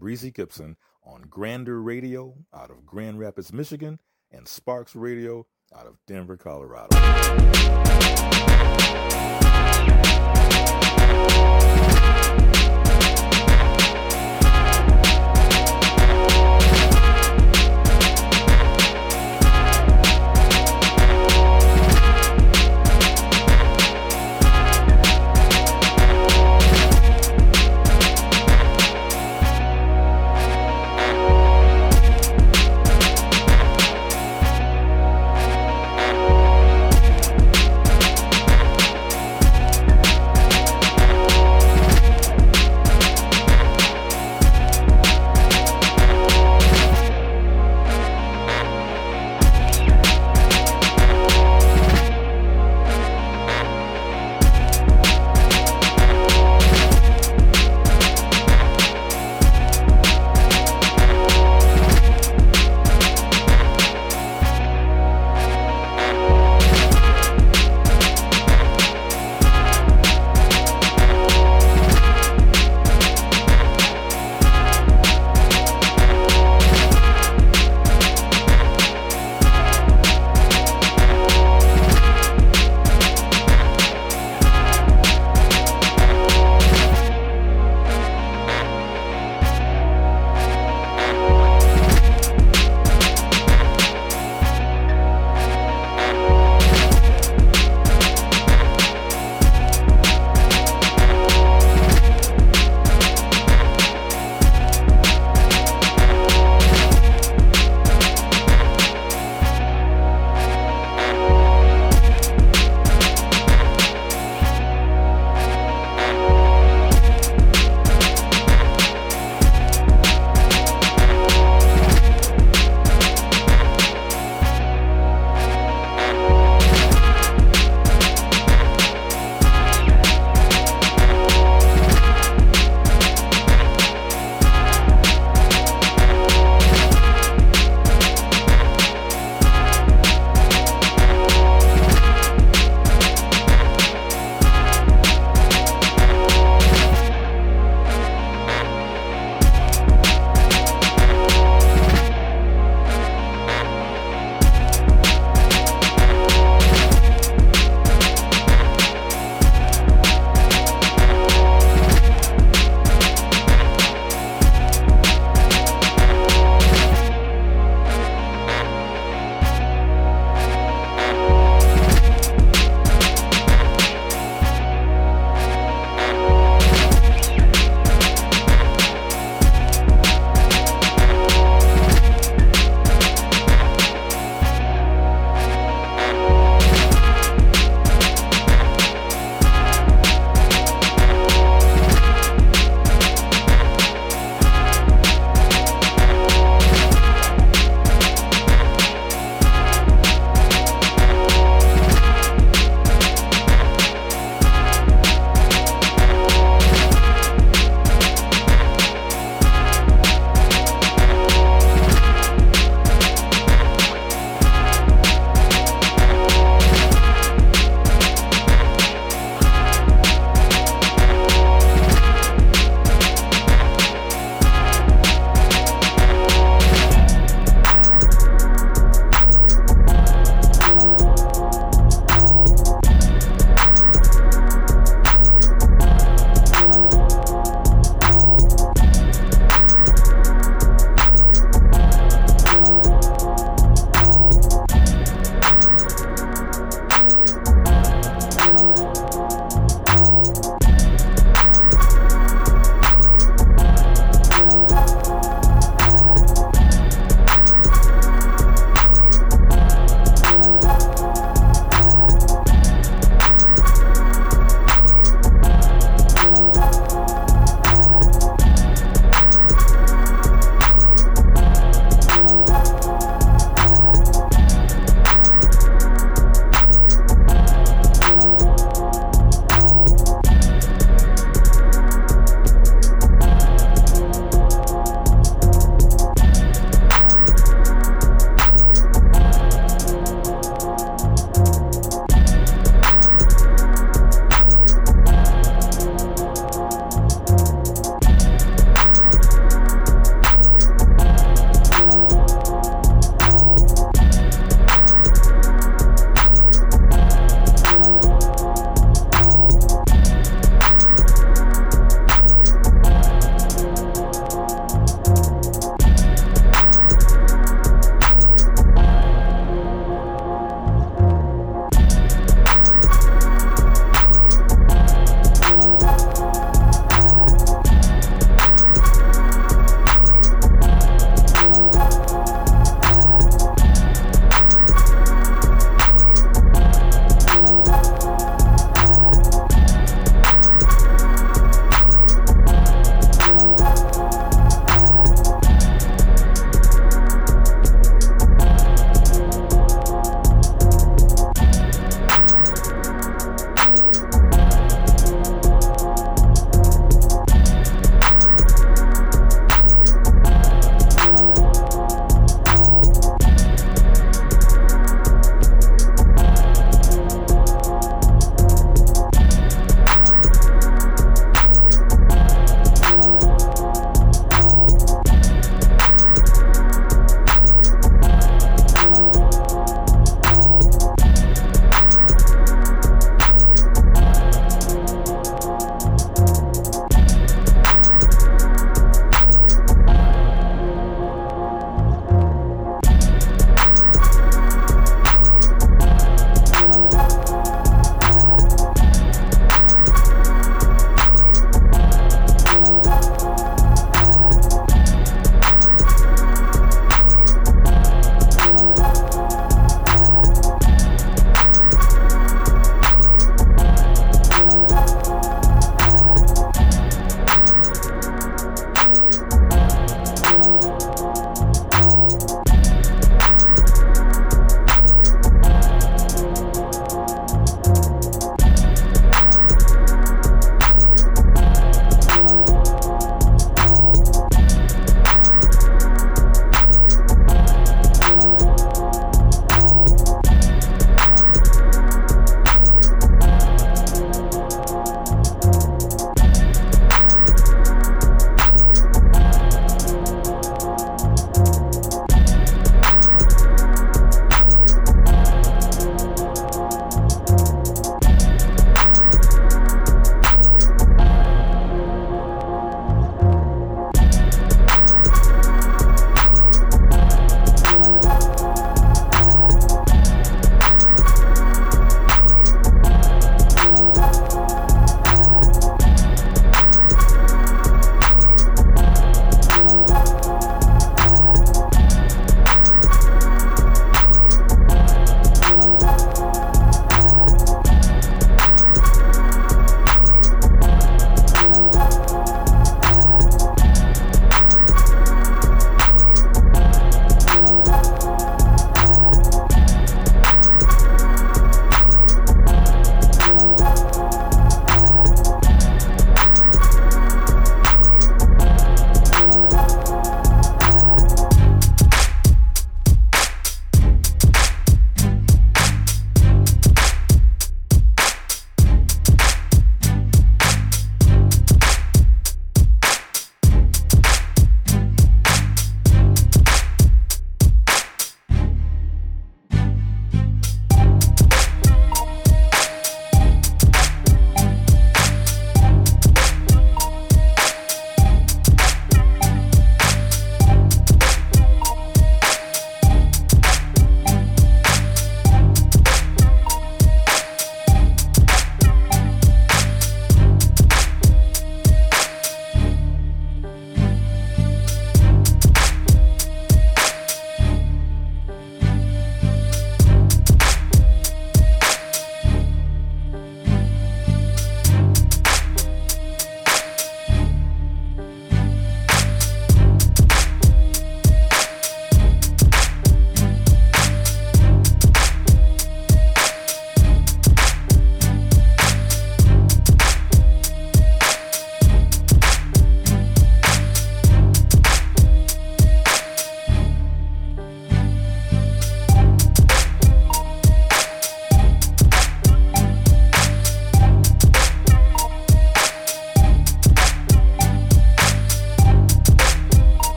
Breezy Gipson on Grander Radio out of Grand Rapids, Michigan, and Sparkx Radio out of Denver, Colorado.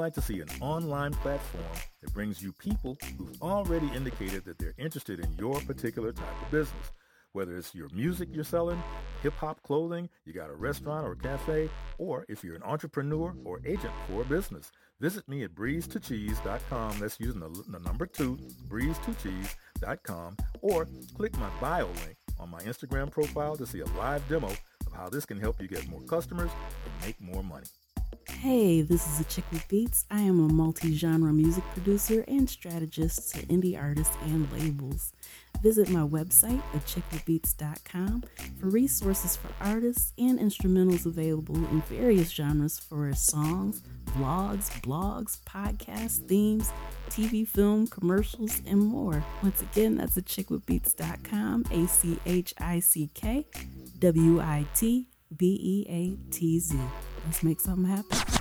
Like to see an online platform that brings you people who've already indicated that they're interested in your particular type of business? Whether it's your music you're selling, hip hop clothing, you got a restaurant or a cafe, or if you're an entrepreneur or agent for a business. Visit me at breeze2cheese.com. That's using the, the number two, breeze2cheese.com, or click my bio link on my Instagram profile to see a live demo of how this can help you get more customers and make more money. Hey, this is a chick with beats. I am a multi-genre music producer and strategist to indie artists and labels. Visit my website, achickwitbeatz.com, for resources for artists and instrumentals available in various genres for songs, vlogs, blogs, podcasts, themes, TV, film, commercials, and more. Once again, that's achickwitbeatz.com, A C H I C K W I T B E A T Z. Let's make something happen.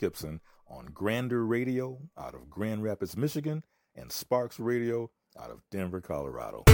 Gipson on Grander Radio out of Grand Rapids, Michigan, and Sparkx Radio out of Denver, Colorado.